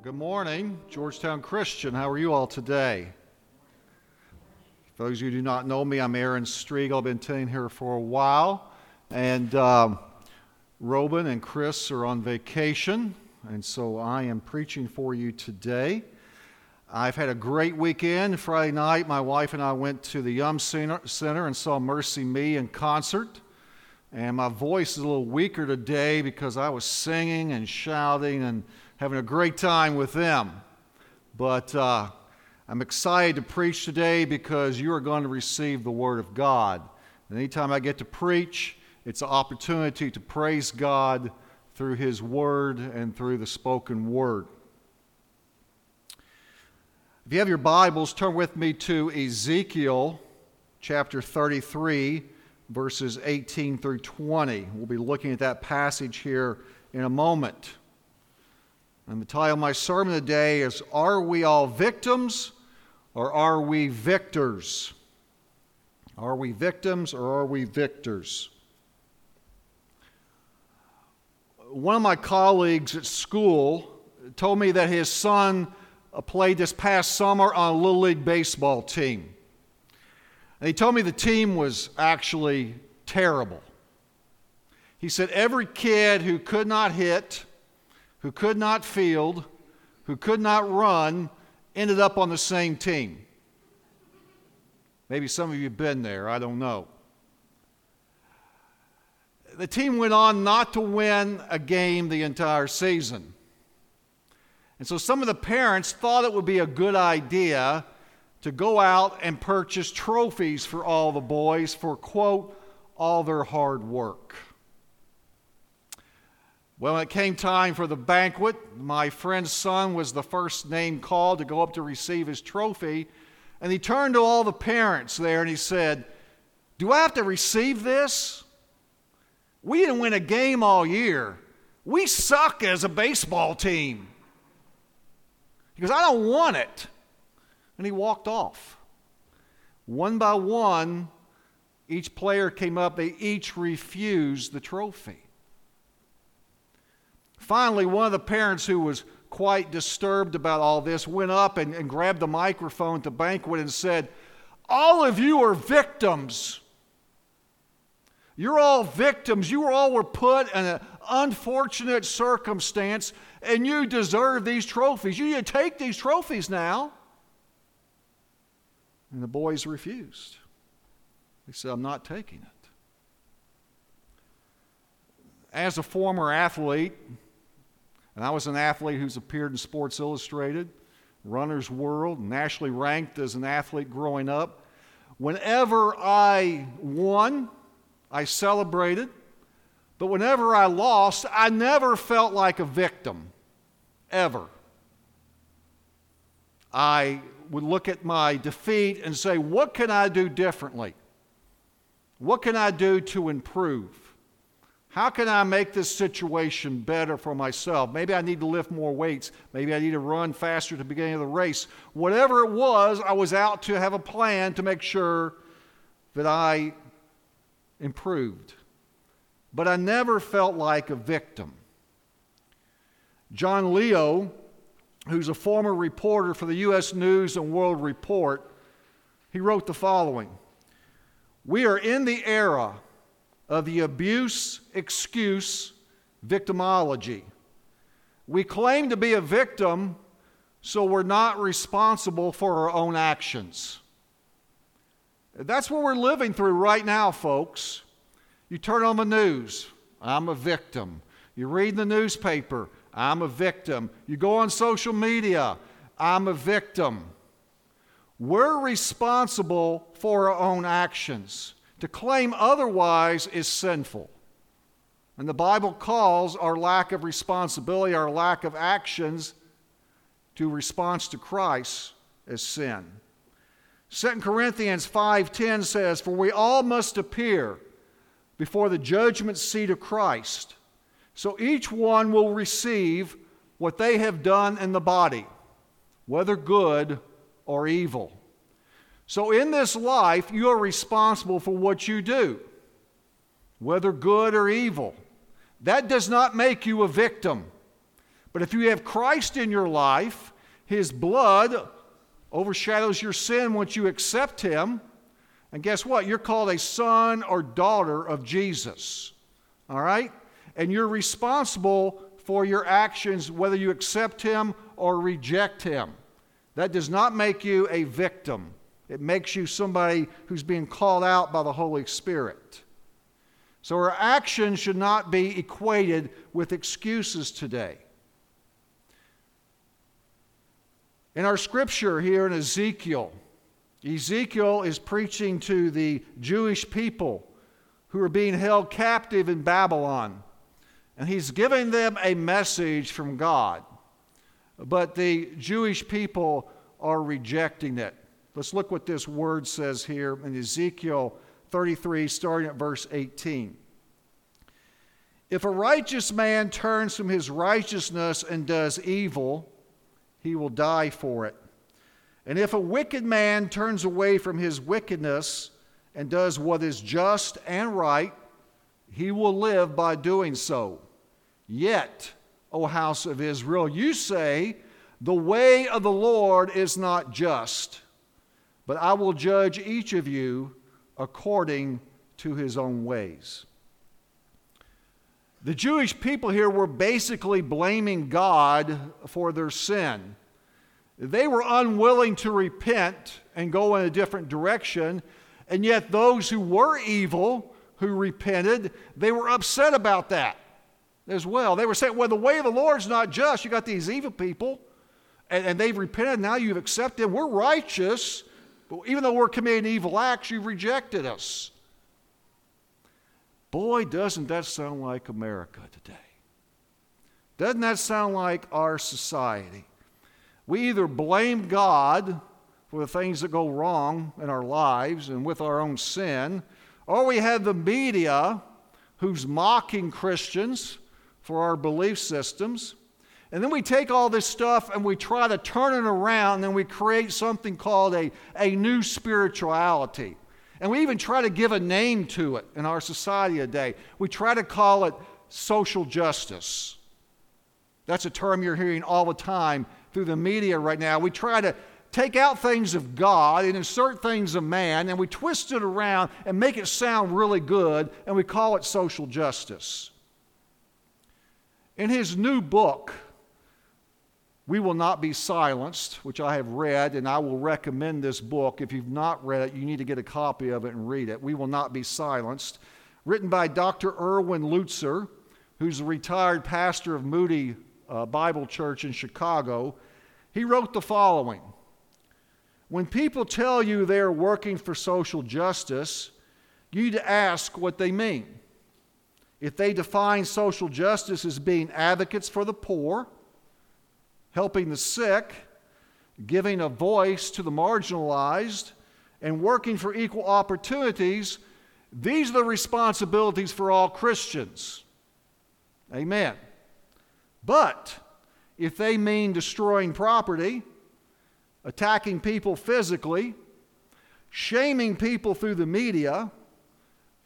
Well, good morning, Georgetown Christian. How are you all today? For those of you who do not know me, I'm Aaron Striegel. I've been attending here for a while. And um, Robin and Chris are on vacation, and so I am preaching for you today. I've had a great weekend. Friday night, my wife and I went to the Yum Center, Center and saw MercyMe in concert. And my voice is a little weaker today because I was singing and shouting and having a great time with them. But uh, I'm excited to preach today because you are going to receive the Word of God. And anytime I get to preach, it's an opportunity to praise God through His Word and through the spoken Word. If you have your Bibles, turn with me to Ezekiel chapter 33, verses 18 through 20. We'll be looking at that passage here in a moment. And the title of my sermon today is Are We All Victims or Are We Victors? Are we victims or are we victors? One of my colleagues at school told me that his son played this past summer on a Little League baseball team. And he told me the team was actually terrible. He said every kid who could not hit, who could not field, who could not run, ended up on the same team. Maybe some of you have been there, I don't know. The team went on not to win a game the entire season. And so some of the parents thought it would be a good idea to go out and purchase trophies for all the boys for, quote, all their hard work. Well, when it came time for the banquet, my friend's son was the first name called to go up to receive his trophy. And he turned to all the parents there and he said, Do I have to receive this? We didn't win a game all year. We suck as a baseball team. He goes, I don't want it. And he walked off. One by one, each player came up, they each refused the trophy. Finally, one of the parents who was quite disturbed about all this went up and, and grabbed the microphone at the banquet and said, All of you are victims. You're all victims. You all were put in an unfortunate circumstance, and you deserve these trophies. You need to take these trophies now. And the boys refused. They said, I'm not taking it. As a former athlete, and I was an athlete who's appeared in Sports Illustrated, Runner's World, nationally ranked as an athlete growing up. Whenever I won, I celebrated. But whenever I lost, I never felt like a victim, ever. I would look at my defeat and say, What can I do differently? What can I do to improve? How can I make this situation better for myself? Maybe I need to lift more weights. Maybe I need to run faster at the beginning of the race. Whatever it was, I was out to have a plan to make sure that I improved. But I never felt like a victim. John Leo, who's a former reporter for the U.S. News and World Report, he wrote the following We are in the era of the abuse excuse victimology. We claim to be a victim, so we're not responsible for our own actions. That's what we're living through right now, folks. You turn on the news, I'm a victim. You read the newspaper, I'm a victim. You go on social media, I'm a victim. We're responsible for our own actions. To claim otherwise is sinful. And the Bible calls our lack of responsibility, our lack of actions to response to Christ as sin. 2 Corinthians 5:10 says, "For we all must appear before the judgment seat of Christ. So each one will receive what they have done in the body, whether good or evil." So, in this life, you are responsible for what you do, whether good or evil. That does not make you a victim, But if you have Christ in your life, his blood overshadows your sin once you accept him. And guess what? You're called a son or daughter of Jesus. All right? And you're responsible for your actions, whether you accept him or reject him. That does not make you a victim, it makes you somebody who's being called out by the Holy Spirit. So our actions should not be equated with excuses today. In our scripture here in Ezekiel, Ezekiel is preaching to the Jewish people who are being held captive in Babylon. And he's giving them a message from God. But the Jewish people are rejecting it. Let's look what this word says here in Ezekiel 33, starting at verse 18. If a righteous man turns from his righteousness and does evil, he will die for it. And if a wicked man turns away from his wickedness and does what is just and right, he will live by doing so. Yet, O house of Israel, you say, The way of the Lord is not just, but I will judge each of you according to his own ways. The Jewish people here were basically blaming God for their sin. They were unwilling to repent and go in a different direction, and yet those who were evil, who repented, they were upset about that as well. They were saying, well, the way of the Lord's not just. You got these evil people, and, and they've repented. Now you've accepted. We're righteous, but even though we're committing evil acts, you've rejected us. Boy, doesn't that sound like America today. Doesn't that sound like our society? We either blame God for the things that go wrong in our lives and with our own sin, or we have the media who's mocking Christians for our belief systems. And then we take all this stuff and we try to turn it around and we create something called a, a new spirituality. And we even try to give a name to it in our society today. We try to call it social justice. That's a term you're hearing all the time through the media right now. We try to take out things of God and insert things of man, and we twist it around and make it sound really good, and we call it social justice. In his new book, we Will Not Be Silenced, which I have read, and I will recommend this book. If you've not read it, you need to get a copy of it and read it. We Will Not Be Silenced, written by Dr. Erwin Lutzer, who's a retired pastor of Moody uh, Bible Church in Chicago. He wrote the following When people tell you they are working for social justice, you need to ask what they mean. If they define social justice as being advocates for the poor, helping the sick, giving a voice to the marginalized, and working for equal opportunities, these are the responsibilities for all Christians. Amen. But if they mean destroying property, attacking people physically, shaming people through the media,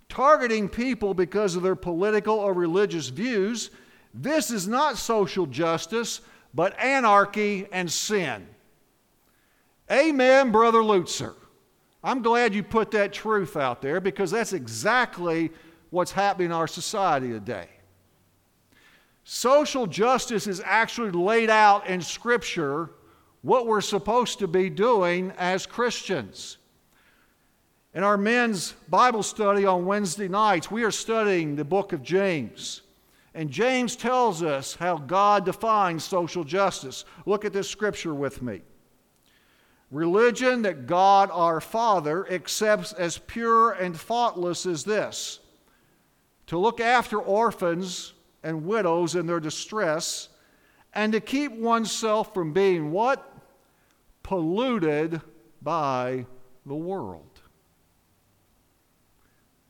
targeting people because of their political or religious views, this is not social justice, but anarchy and sin. Amen, Brother Lutzer. I'm glad you put that truth out there because that's exactly what's happening in our society today. Social justice is actually laid out in Scripture what we're supposed to be doing as Christians. In our men's Bible study on Wednesday nights, we are studying the book of James. And James tells us how God defines social justice. Look at this scripture with me. Religion that God our Father accepts as pure and faultless is this to look after orphans and widows in their distress, and to keep oneself from being what? Polluted by the world.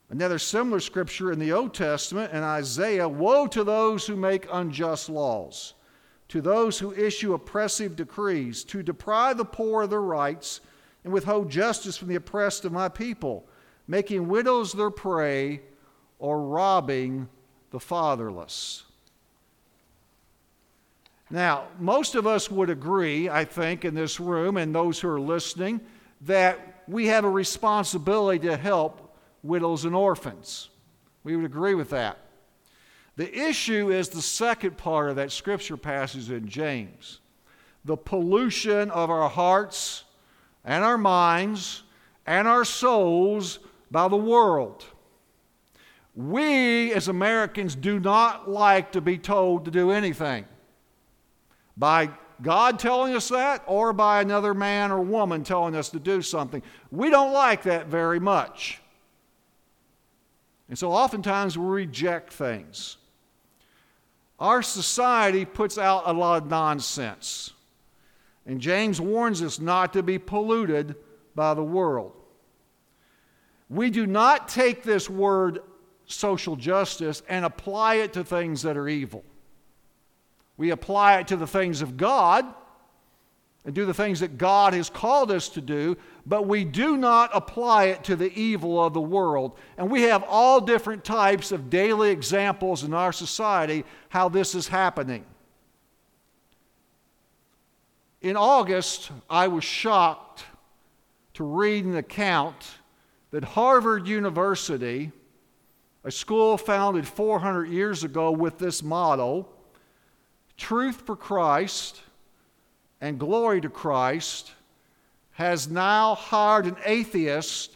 Another similar scripture in the Old Testament in Isaiah Woe to those who make unjust laws, to those who issue oppressive decrees, to deprive the poor of their rights and withhold justice from the oppressed of my people, making widows their prey or robbing the fatherless. Now, most of us would agree, I think, in this room and those who are listening, that we have a responsibility to help widows and orphans. We would agree with that. The issue is the second part of that scripture passage in James the pollution of our hearts and our minds and our souls by the world. We as Americans do not like to be told to do anything by God telling us that or by another man or woman telling us to do something. We don't like that very much. And so oftentimes we reject things. Our society puts out a lot of nonsense. And James warns us not to be polluted by the world. We do not take this word social justice and apply it to things that are evil. We apply it to the things of God and do the things that God has called us to do, but we do not apply it to the evil of the world. And we have all different types of daily examples in our society how this is happening. In August, I was shocked to read an account that Harvard University, a school founded 400 years ago with this motto, Truth for Christ and Glory to Christ, has now hired an atheist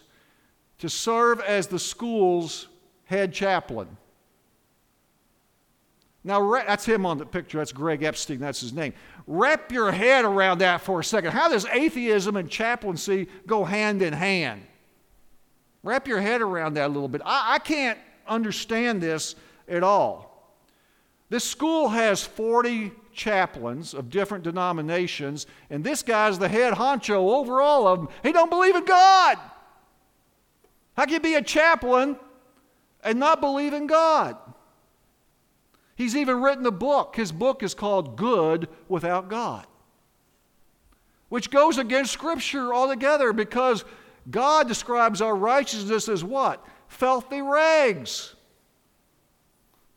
to serve as the school's head chaplain. Now, that's him on the picture. That's Greg Epstein. That's his name. Wrap your head around that for a second. How does atheism and chaplaincy go hand in hand? Wrap your head around that a little bit. I, I can't understand this at all. This school has 40 chaplains of different denominations, and this guy's the head honcho over all of them. He don't believe in God. How can you be a chaplain and not believe in God? He's even written a book. His book is called Good Without God, which goes against Scripture altogether because God describes our righteousness as what? Filthy rags.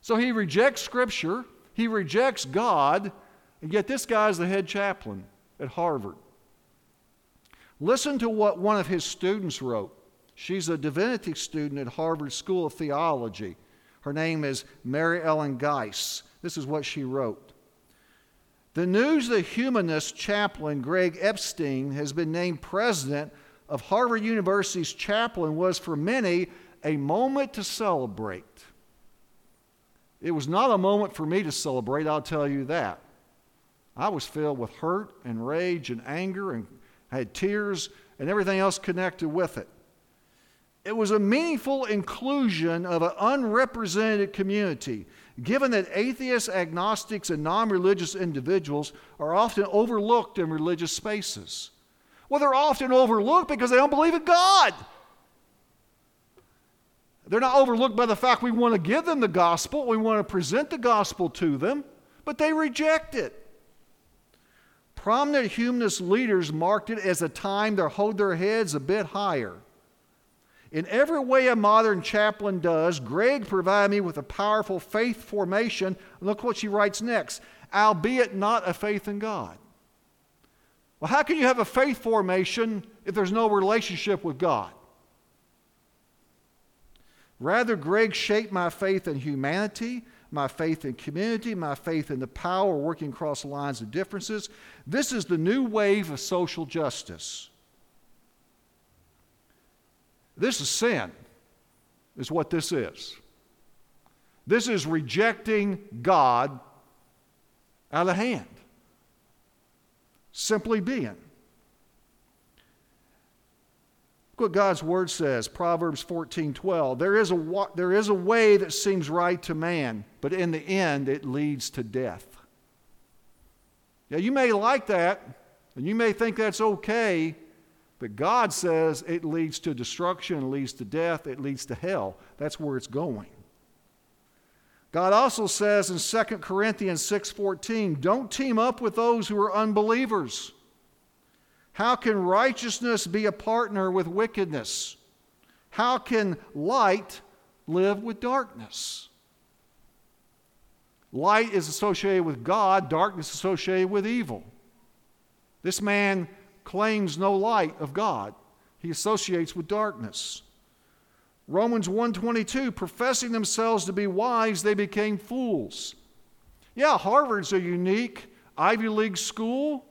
So he rejects Scripture, he rejects God, and yet this guy's the head chaplain at Harvard. Listen to what one of his students wrote. She's a divinity student at Harvard School of Theology. Her name is Mary Ellen Geis. This is what she wrote. The news the humanist chaplain Greg Epstein has been named president of Harvard University's chaplain was for many a moment to celebrate. It was not a moment for me to celebrate, I'll tell you that. I was filled with hurt and rage and anger and had tears and everything else connected with it. It was a meaningful inclusion of an unrepresented community, given that atheists, agnostics, and non religious individuals are often overlooked in religious spaces. Well, they're often overlooked because they don't believe in God. They're not overlooked by the fact we want to give them the gospel, we want to present the gospel to them, but they reject it. Prominent humanist leaders marked it as a time to hold their heads a bit higher. In every way a modern chaplain does, Greg provided me with a powerful faith formation. Look what she writes next albeit not a faith in God. Well, how can you have a faith formation if there's no relationship with God? Rather, Greg shaped my faith in humanity, my faith in community, my faith in the power working across lines of differences. This is the new wave of social justice. This is sin, is what this is. This is rejecting God out of hand. Simply being. Look what God's word says, Proverbs 14 12. There is, a, there is a way that seems right to man, but in the end it leads to death. Now, you may like that, and you may think that's okay, but God says it leads to destruction, it leads to death, it leads to hell. That's where it's going. God also says in 2 Corinthians 6:14, don't team up with those who are unbelievers. How can righteousness be a partner with wickedness? How can light live with darkness? Light is associated with God, darkness associated with evil. This man claims no light of God. He associates with darkness. Romans 1:22 professing themselves to be wise they became fools. Yeah, Harvard's a unique Ivy League school.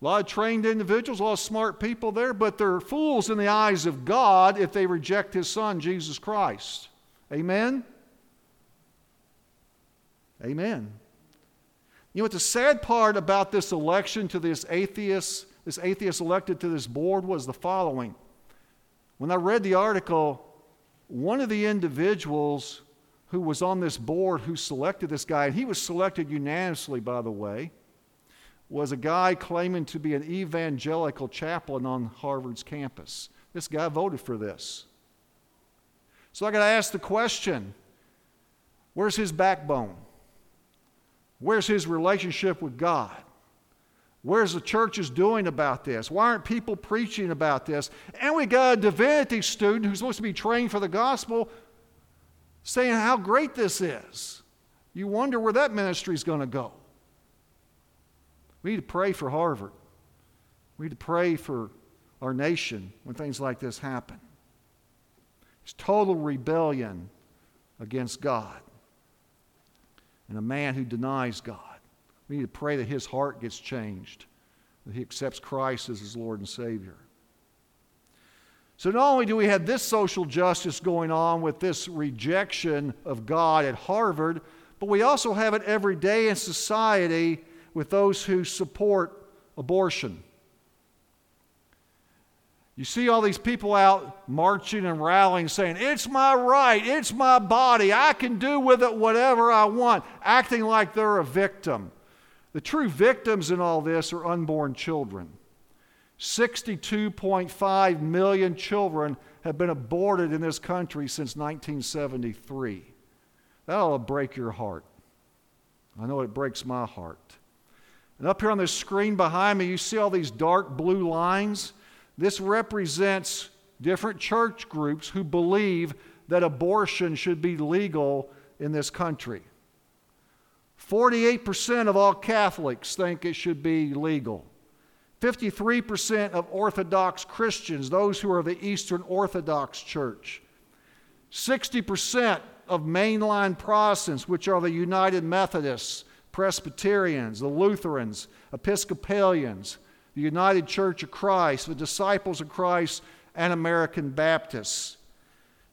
A lot of trained individuals, a lot of smart people there, but they're fools in the eyes of God if they reject his son Jesus Christ. Amen. Amen. You know what the sad part about this election to this atheist, this atheist elected to this board was the following. When I read the article, one of the individuals who was on this board who selected this guy, and he was selected unanimously, by the way, was a guy claiming to be an evangelical chaplain on Harvard's campus. This guy voted for this. So I got to ask the question where's his backbone? Where's his relationship with God? Where's the churches doing about this? Why aren't people preaching about this? And we got a divinity student who's supposed to be trained for the gospel saying how great this is. You wonder where that ministry is going to go. We need to pray for Harvard. We need to pray for our nation when things like this happen. It's total rebellion against God and a man who denies God. We need to pray that his heart gets changed, that he accepts Christ as his Lord and Savior. So, not only do we have this social justice going on with this rejection of God at Harvard, but we also have it every day in society with those who support abortion. You see all these people out marching and rallying saying, It's my right, it's my body, I can do with it whatever I want, acting like they're a victim. The true victims in all this are unborn children. 62.5 million children have been aborted in this country since 1973. That'll break your heart. I know it breaks my heart. And up here on the screen behind me, you see all these dark blue lines. This represents different church groups who believe that abortion should be legal in this country. 48% of all Catholics think it should be legal. 53% of Orthodox Christians, those who are the Eastern Orthodox Church. 60% of mainline Protestants, which are the United Methodists, Presbyterians, the Lutherans, Episcopalians, the United Church of Christ, the Disciples of Christ, and American Baptists.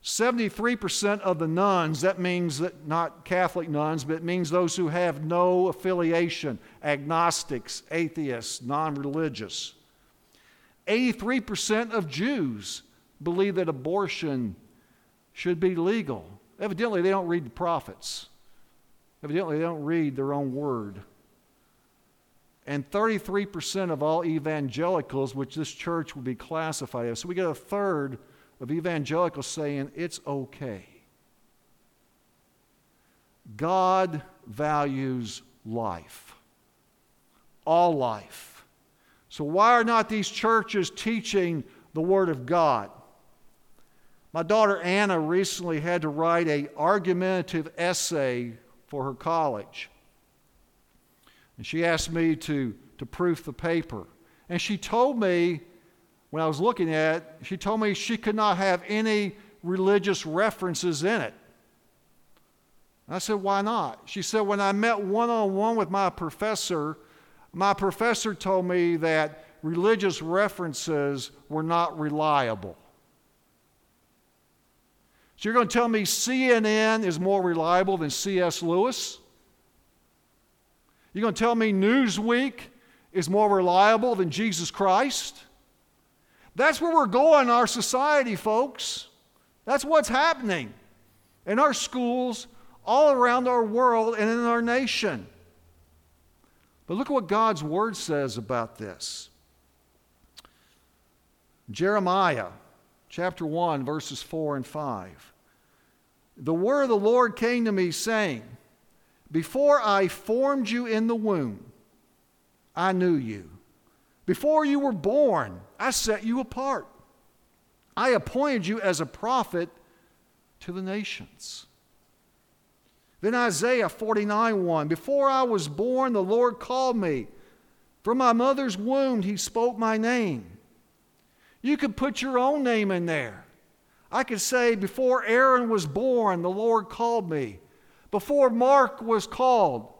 73% of the nuns, that means that not Catholic nuns, but it means those who have no affiliation, agnostics, atheists, non religious. 83% of Jews believe that abortion should be legal. Evidently, they don't read the prophets. Evidently, they don't read their own word. And 33% of all evangelicals, which this church would be classified as. So we get a third of evangelicals saying it's okay. God values life, all life. So, why are not these churches teaching the Word of God? My daughter Anna recently had to write a argumentative essay for her college. And she asked me to, to proof the paper. And she told me when I was looking at it, she told me she could not have any religious references in it. I said, Why not? She said, When I met one on one with my professor, my professor told me that religious references were not reliable. So you're going to tell me CNN is more reliable than C.S. Lewis? You're going to tell me Newsweek is more reliable than Jesus Christ? That's where we're going in our society, folks. That's what's happening in our schools, all around our world, and in our nation. But look at what God's Word says about this. Jeremiah chapter 1, verses 4 and 5. The word of the Lord came to me, saying, Before I formed you in the womb, I knew you. Before you were born, I set you apart. I appointed you as a prophet to the nations. Then Isaiah 49 1 Before I was born, the Lord called me. From my mother's womb, he spoke my name. You could put your own name in there. I could say, Before Aaron was born, the Lord called me. Before Mark was called,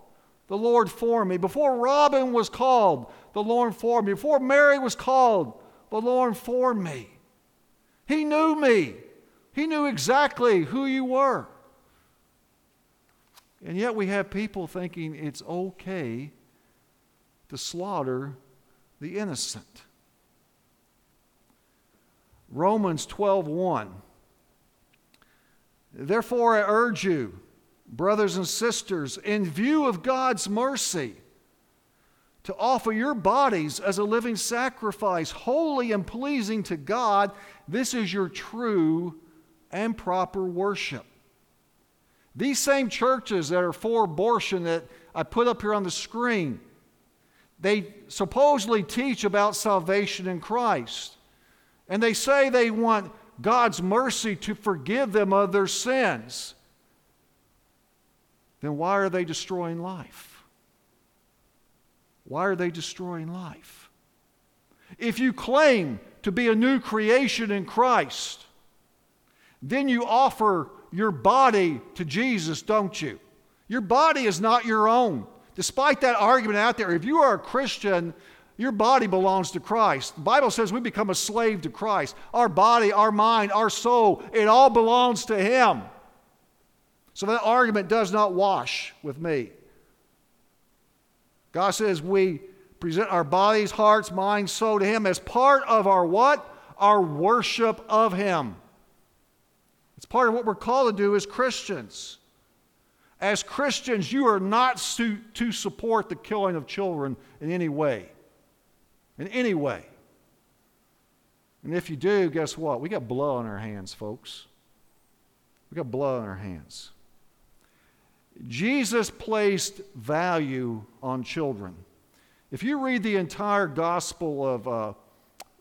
the Lord formed me. Before Robin was called, the Lord formed me. Before Mary was called, the Lord formed me. He knew me. He knew exactly who you were. And yet we have people thinking it's okay to slaughter the innocent. Romans 12:1 Therefore I urge you brothers and sisters in view of God's mercy to offer your bodies as a living sacrifice holy and pleasing to God. This is your true and proper worship. These same churches that are for abortion that I put up here on the screen they supposedly teach about salvation in Christ and they say they want God's mercy to forgive them of their sins, then why are they destroying life? Why are they destroying life? If you claim to be a new creation in Christ, then you offer your body to Jesus, don't you? Your body is not your own. Despite that argument out there, if you are a Christian, your body belongs to Christ. The Bible says we become a slave to Christ. Our body, our mind, our soul, it all belongs to Him. So that argument does not wash with me. God says we present our bodies, hearts, minds, soul to Him as part of our what? Our worship of Him. It's part of what we're called to do as Christians. As Christians, you are not to, to support the killing of children in any way in any way. And if you do, guess what? We got blood on our hands, folks. We got blood on our hands. Jesus placed value on children. If you read the entire Gospel of uh,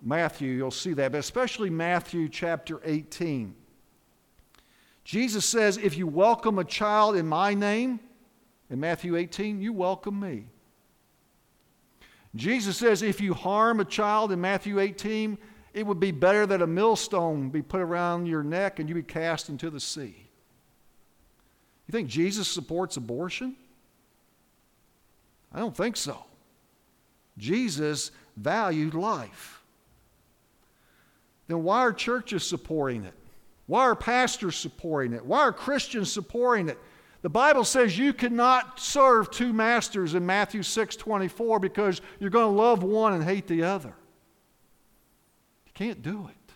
Matthew, you'll see that, but especially Matthew chapter 18. Jesus says, If you welcome a child in my name, in Matthew 18, you welcome me. Jesus says if you harm a child in Matthew 18, it would be better that a millstone be put around your neck and you be cast into the sea. You think Jesus supports abortion? I don't think so. Jesus valued life. Then why are churches supporting it? Why are pastors supporting it? Why are Christians supporting it? The Bible says you cannot serve two masters in Matthew 6 24 because you're going to love one and hate the other. You can't do it.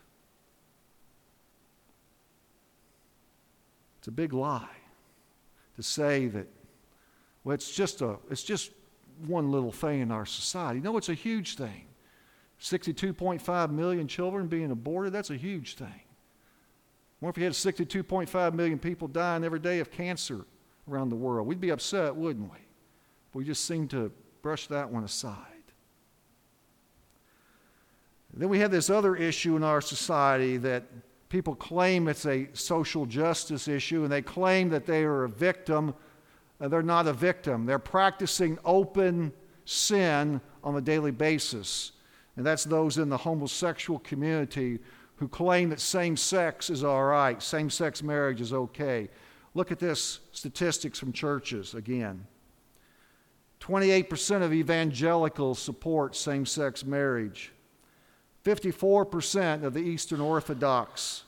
It's a big lie to say that, well, it's just, a, it's just one little thing in our society. No, it's a huge thing. 62.5 million children being aborted, that's a huge thing. What if you had 62.5 million people dying every day of cancer around the world. We'd be upset, wouldn't we? We just seem to brush that one aside. Then we have this other issue in our society that people claim it's a social justice issue, and they claim that they are a victim. Uh, they're not a victim. They're practicing open sin on a daily basis. And that's those in the homosexual community who claim that same sex is all right, same sex marriage is okay. Look at this statistics from churches again. 28% of evangelicals support same sex marriage. 54% of the Eastern Orthodox,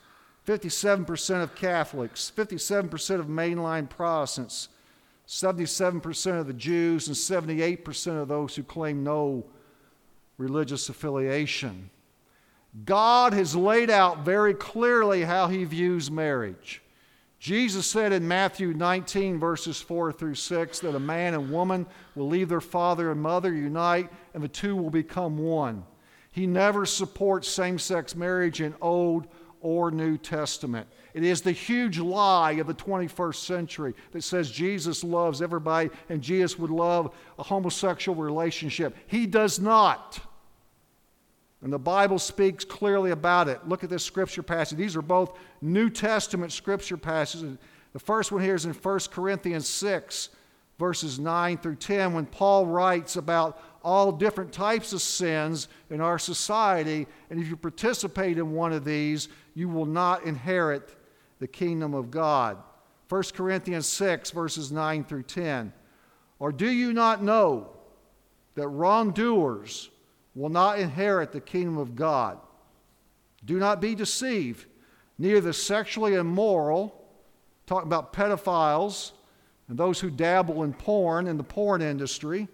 57% of Catholics, 57% of mainline Protestants, 77% of the Jews, and 78% of those who claim no religious affiliation. God has laid out very clearly how he views marriage. Jesus said in Matthew 19, verses 4 through 6, that a man and woman will leave their father and mother, unite, and the two will become one. He never supports same sex marriage in Old or New Testament. It is the huge lie of the 21st century that says Jesus loves everybody and Jesus would love a homosexual relationship. He does not. And the Bible speaks clearly about it. Look at this scripture passage. These are both New Testament scripture passages. The first one here is in 1 Corinthians 6, verses 9 through 10, when Paul writes about all different types of sins in our society. And if you participate in one of these, you will not inherit the kingdom of God. 1 Corinthians 6, verses 9 through 10. Or do you not know that wrongdoers will not inherit the kingdom of God? Do not be deceived. Neither the sexually immoral, talking about pedophiles and those who dabble in porn in the porn industry,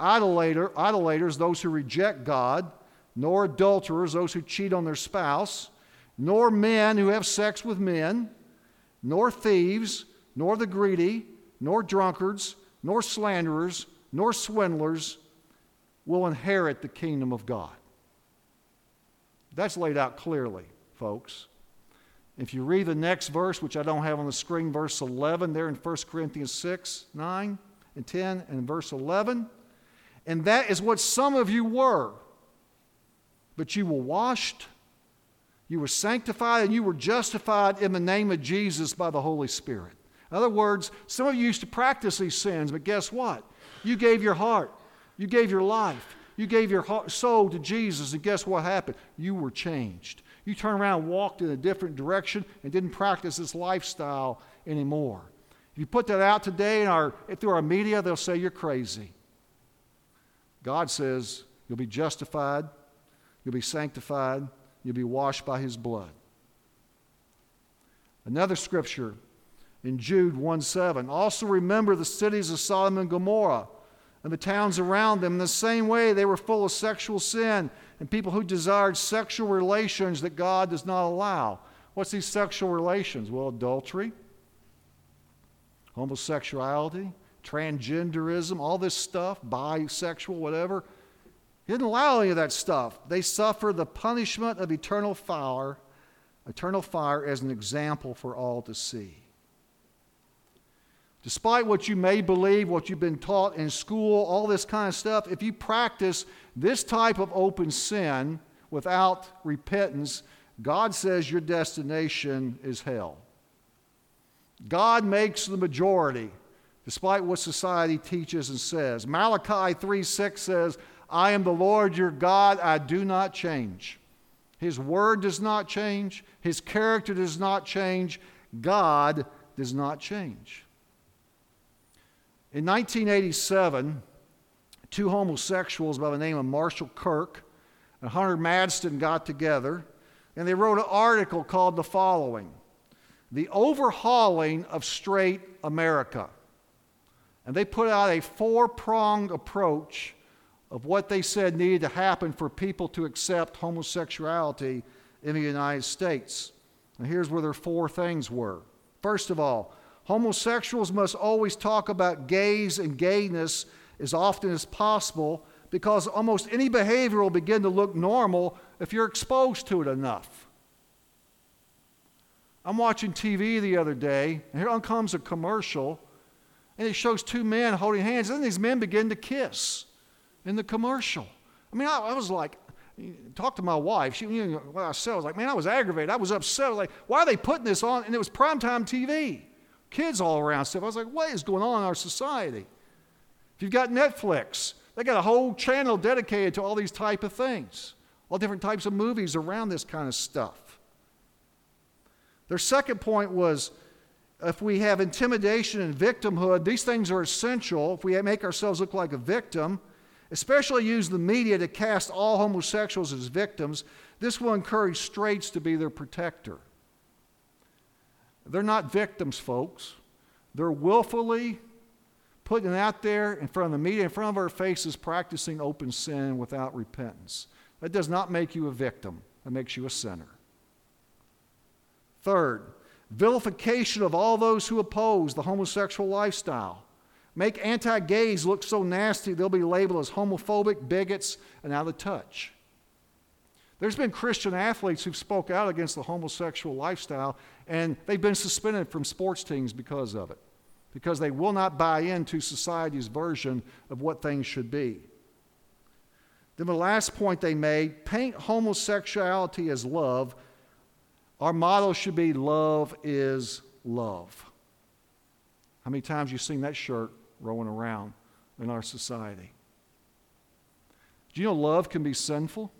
idolater, idolaters, those who reject God, nor adulterers, those who cheat on their spouse, nor men who have sex with men, nor thieves, nor the greedy, nor drunkards, nor slanderers, nor swindlers will inherit the kingdom of God. That's laid out clearly, folks. If you read the next verse, which I don't have on the screen, verse 11, there in 1 Corinthians 6, 9, and 10, and verse 11, and that is what some of you were. But you were washed, you were sanctified, and you were justified in the name of Jesus by the Holy Spirit. In other words, some of you used to practice these sins, but guess what? You gave your heart, you gave your life, you gave your soul to Jesus, and guess what happened? You were changed. You turned around walked in a different direction and didn't practice this lifestyle anymore. If you put that out today in our, through our media, they'll say you're crazy. God says you'll be justified, you'll be sanctified, you'll be washed by his blood. Another scripture in Jude 1 7. Also remember the cities of Sodom and Gomorrah and the towns around them. In the same way, they were full of sexual sin and people who desired sexual relations that God does not allow. What's these sexual relations? Well, adultery, homosexuality, transgenderism, all this stuff, bisexual, whatever. He didn't allow any of that stuff. They suffer the punishment of eternal fire, eternal fire as an example for all to see. Despite what you may believe, what you've been taught in school, all this kind of stuff, if you practice this type of open sin without repentance, God says your destination is hell. God makes the majority, despite what society teaches and says. Malachi 3 6 says, I am the Lord your God, I do not change. His word does not change, His character does not change, God does not change. In 1987, two homosexuals by the name of Marshall Kirk and Hunter Madsen got together and they wrote an article called The Following The Overhauling of Straight America. And they put out a four pronged approach of what they said needed to happen for people to accept homosexuality in the United States. And here's where their four things were. First of all, Homosexuals must always talk about gays and gayness as often as possible because almost any behavior will begin to look normal if you're exposed to it enough. I'm watching TV the other day, and here comes a commercial, and it shows two men holding hands, and then these men begin to kiss in the commercial. I mean, I, I was like, talk to my wife. She, you know, I said, I was like, man, I was aggravated. I was upset. I was like, why are they putting this on? And it was primetime TV kids all around stuff. I was like, what is going on in our society? If you've got Netflix, they got a whole channel dedicated to all these type of things, all different types of movies around this kind of stuff. Their second point was if we have intimidation and victimhood, these things are essential. If we make ourselves look like a victim, especially use the media to cast all homosexuals as victims, this will encourage straights to be their protector. They're not victims, folks. They're willfully putting it out there in front of the media, in front of our faces, practicing open sin without repentance. That does not make you a victim, that makes you a sinner. Third, vilification of all those who oppose the homosexual lifestyle. Make anti gays look so nasty they'll be labeled as homophobic, bigots, and out of touch. There's been Christian athletes who've spoke out against the homosexual lifestyle, and they've been suspended from sports teams because of it, because they will not buy into society's version of what things should be. Then the last point they made paint homosexuality as love. Our motto should be love is love. How many times you seen that shirt rolling around in our society? Do you know love can be sinful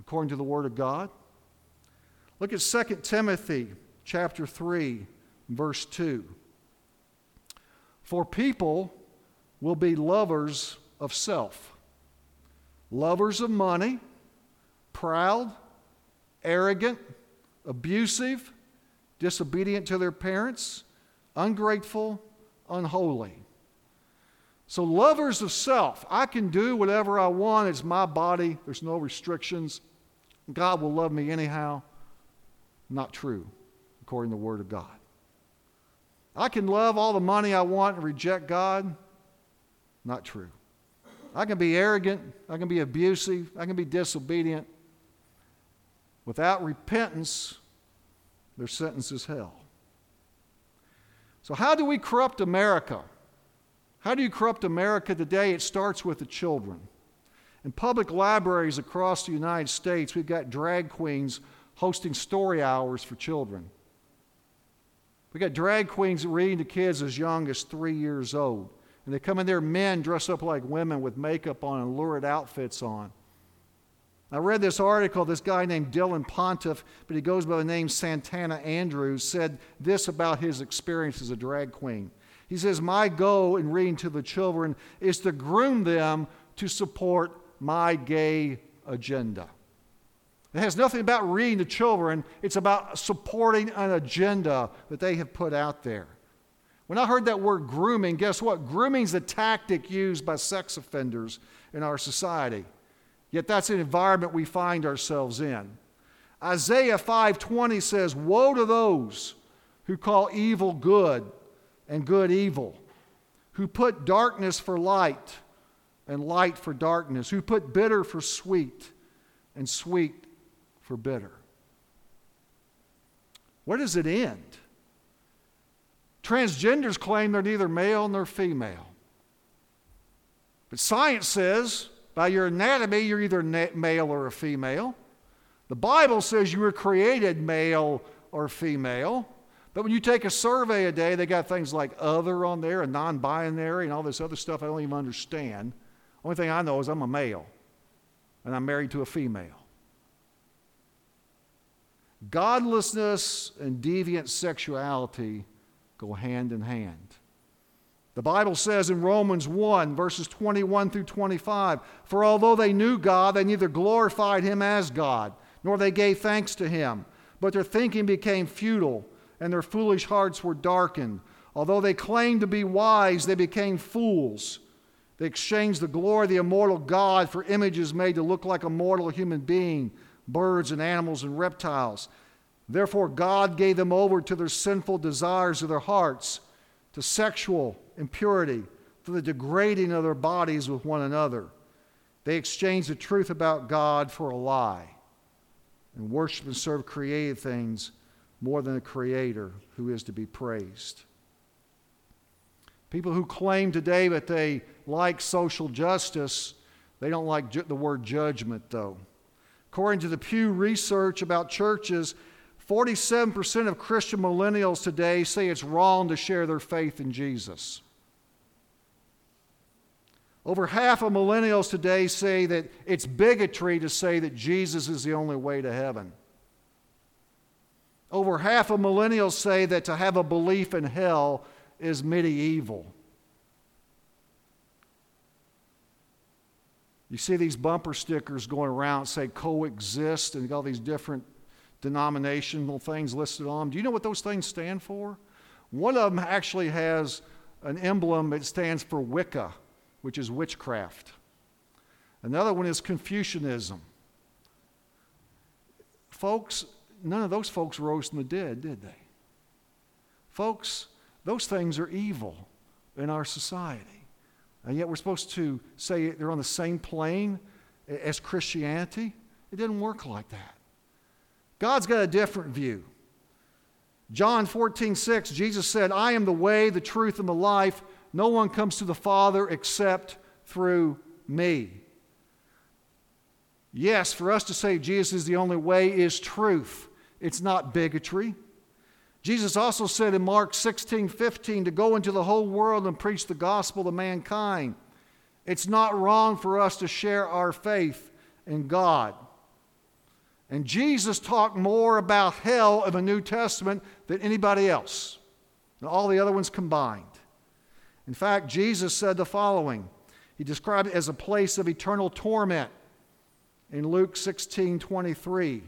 according to the Word of God? Look at 2 Timothy chapter 3, verse 2. For people will be lovers of self, lovers of money, proud, arrogant, abusive, disobedient to their parents, ungrateful, unholy. So, lovers of self, I can do whatever I want. It's my body, there's no restrictions. God will love me anyhow. Not true, according to the Word of God. I can love all the money I want and reject God. Not true. I can be arrogant. I can be abusive. I can be disobedient. Without repentance, their sentence is hell. So, how do we corrupt America? How do you corrupt America today? It starts with the children. In public libraries across the United States, we've got drag queens hosting story hours for children. We've got drag queens reading to kids as young as three years old. And they come in there, men dressed up like women with makeup on and lurid outfits on. I read this article, this guy named Dylan Pontiff, but he goes by the name Santana Andrews, said this about his experience as a drag queen. He says, My goal in reading to the children is to groom them to support my gay agenda. It has nothing about reading to children, it's about supporting an agenda that they have put out there. When I heard that word grooming, guess what? Grooming is a tactic used by sex offenders in our society. Yet that's an environment we find ourselves in. Isaiah 5:20 says, "Woe to those who call evil good and good evil, who put darkness for light and light for darkness, who put bitter for sweet and sweet for bitter." Where does it end? Transgenders claim they're neither male nor female. But science says by your anatomy, you're either male or a female. The Bible says you were created male or female. But when you take a survey a day, they got things like other on there and non binary and all this other stuff I don't even understand. Only thing I know is I'm a male and I'm married to a female. Godlessness and deviant sexuality go hand in hand. The Bible says in Romans 1, verses 21 through 25 For although they knew God, they neither glorified him as God, nor they gave thanks to him, but their thinking became futile, and their foolish hearts were darkened. Although they claimed to be wise, they became fools. They exchanged the glory of the immortal God for images made to look like a mortal human being, birds and animals and reptiles. Therefore, God gave them over to their sinful desires of their hearts, to sexual impurity, to the degrading of their bodies with one another. They exchanged the truth about God for a lie and worship and serve created things more than the Creator who is to be praised. People who claim today that they like social justice, they don't like ju- the word judgment, though. According to the Pew Research about churches, 47% of Christian millennials today say it's wrong to share their faith in Jesus. Over half of millennials today say that it's bigotry to say that Jesus is the only way to heaven. Over half of millennials say that to have a belief in hell is medieval. You see these bumper stickers going around say coexist and all these different denominational things listed on them. Do you know what those things stand for? One of them actually has an emblem that stands for Wicca which is witchcraft. Another one is Confucianism. Folks, none of those folks rose from the dead, did they? Folks, those things are evil in our society. And yet we're supposed to say they're on the same plane as Christianity. It didn't work like that. God's got a different view. John 14, 6, Jesus said, I am the way, the truth, and the life. No one comes to the Father except through me. Yes, for us to say Jesus is the only way is truth. It's not bigotry. Jesus also said in Mark 16 15 to go into the whole world and preach the gospel to mankind. It's not wrong for us to share our faith in God. And Jesus talked more about hell in the New Testament than anybody else, all the other ones combined. In fact, Jesus said the following He described it as a place of eternal torment in Luke 16 23.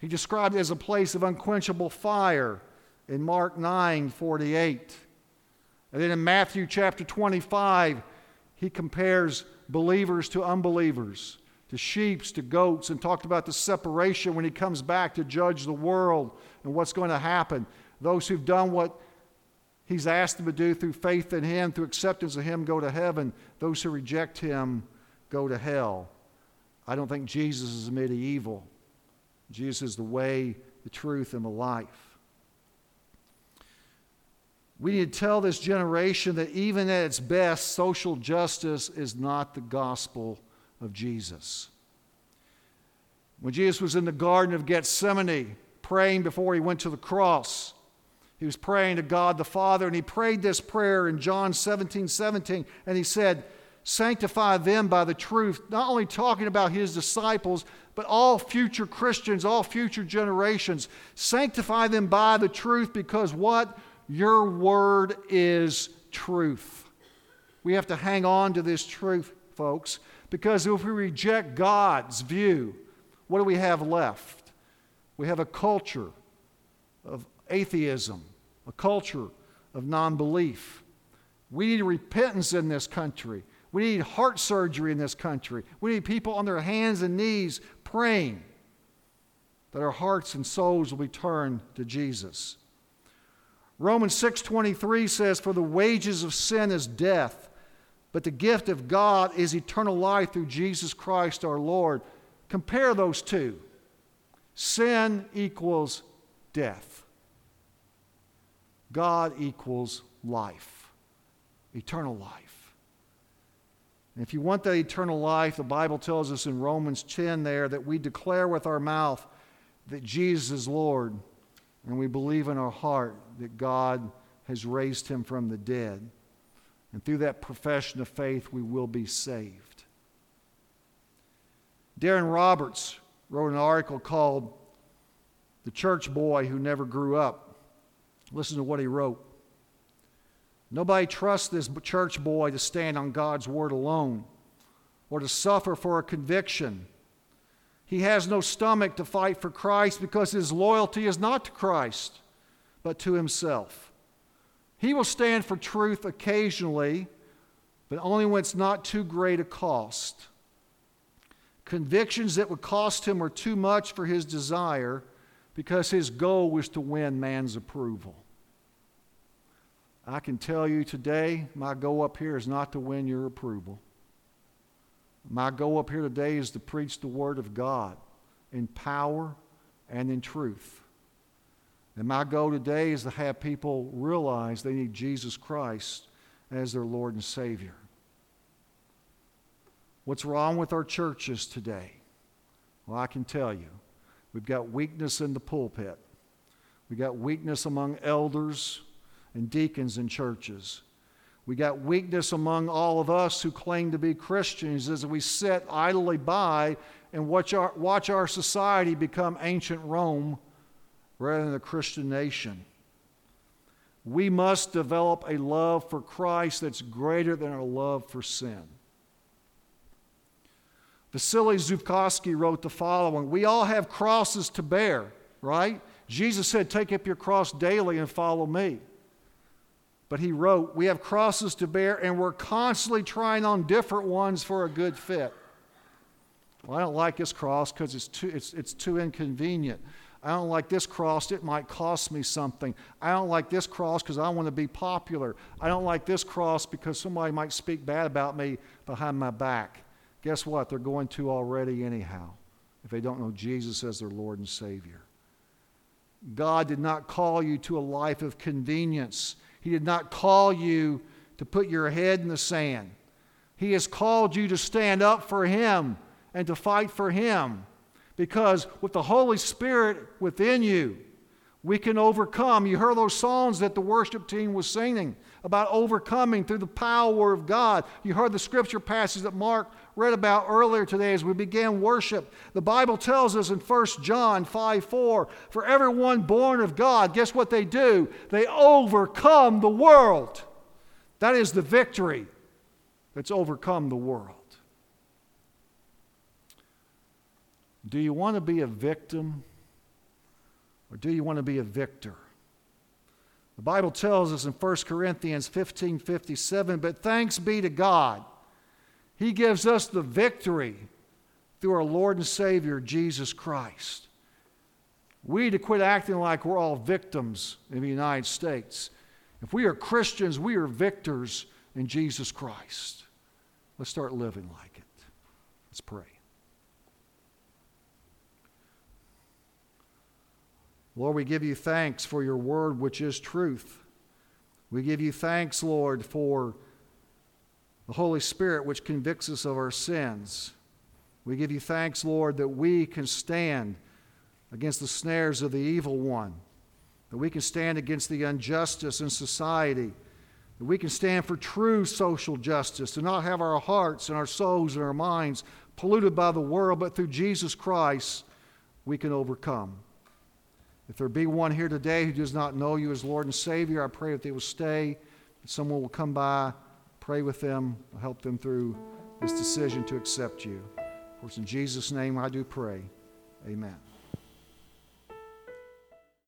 He described it as a place of unquenchable fire in Mark 9 48. And then in Matthew chapter 25, he compares believers to unbelievers, to sheep, to goats, and talked about the separation when he comes back to judge the world and what's going to happen. Those who've done what he's asked them to do through faith in him, through acceptance of him, go to heaven. Those who reject him go to hell. I don't think Jesus is medieval. Jesus is the way, the truth, and the life. We need to tell this generation that even at its best, social justice is not the gospel of Jesus. When Jesus was in the Garden of Gethsemane praying before he went to the cross, he was praying to God the Father, and he prayed this prayer in John 17 17, and he said, Sanctify them by the truth, not only talking about his disciples, but all future Christians, all future generations. Sanctify them by the truth because what? Your word is truth. We have to hang on to this truth, folks, because if we reject God's view, what do we have left? We have a culture of atheism, a culture of non belief. We need repentance in this country. We need heart surgery in this country. We need people on their hands and knees praying that our hearts and souls will be turned to Jesus. Romans 6:23 says for the wages of sin is death, but the gift of God is eternal life through Jesus Christ our Lord. Compare those two. Sin equals death. God equals life, eternal life. And if you want that eternal life, the Bible tells us in Romans 10 there that we declare with our mouth that Jesus is Lord and we believe in our heart that God has raised him from the dead. And through that profession of faith, we will be saved. Darren Roberts wrote an article called The Church Boy Who Never Grew Up. Listen to what he wrote. Nobody trusts this church boy to stand on God's word alone or to suffer for a conviction he has no stomach to fight for Christ because his loyalty is not to Christ, but to himself. He will stand for truth occasionally, but only when it's not too great a cost. Convictions that would cost him are too much for his desire because his goal was to win man's approval. I can tell you today, my goal up here is not to win your approval. My goal up here today is to preach the Word of God in power and in truth. And my goal today is to have people realize they need Jesus Christ as their Lord and Savior. What's wrong with our churches today? Well, I can tell you. We've got weakness in the pulpit. We've got weakness among elders and deacons in churches. We got weakness among all of us who claim to be Christians as we sit idly by and watch our, watch our society become ancient Rome rather than a Christian nation. We must develop a love for Christ that's greater than our love for sin. Vasily Zhukovsky wrote the following We all have crosses to bear, right? Jesus said, Take up your cross daily and follow me. But he wrote, We have crosses to bear, and we're constantly trying on different ones for a good fit. Well, I don't like this cross because it's too, it's, it's too inconvenient. I don't like this cross, it might cost me something. I don't like this cross because I want to be popular. I don't like this cross because somebody might speak bad about me behind my back. Guess what? They're going to already, anyhow, if they don't know Jesus as their Lord and Savior. God did not call you to a life of convenience. He did not call you to put your head in the sand. He has called you to stand up for Him and to fight for Him. Because with the Holy Spirit within you, We can overcome. You heard those songs that the worship team was singing about overcoming through the power of God. You heard the scripture passage that Mark read about earlier today as we began worship. The Bible tells us in 1 John 5 4, for everyone born of God, guess what they do? They overcome the world. That is the victory that's overcome the world. Do you want to be a victim or do you want to be a victor? The Bible tells us in 1 Corinthians 15 57, but thanks be to God. He gives us the victory through our Lord and Savior, Jesus Christ. We need to quit acting like we're all victims in the United States. If we are Christians, we are victors in Jesus Christ. Let's start living like it. Let's pray. Lord, we give you thanks for your word, which is truth. We give you thanks, Lord, for the Holy Spirit, which convicts us of our sins. We give you thanks, Lord, that we can stand against the snares of the evil one, that we can stand against the injustice in society, that we can stand for true social justice, to not have our hearts and our souls and our minds polluted by the world, but through Jesus Christ, we can overcome. If there be one here today who does not know you as Lord and Savior, I pray that they will stay, that someone will come by, pray with them, help them through this decision to accept you. Of course, in Jesus' name I do pray. Amen.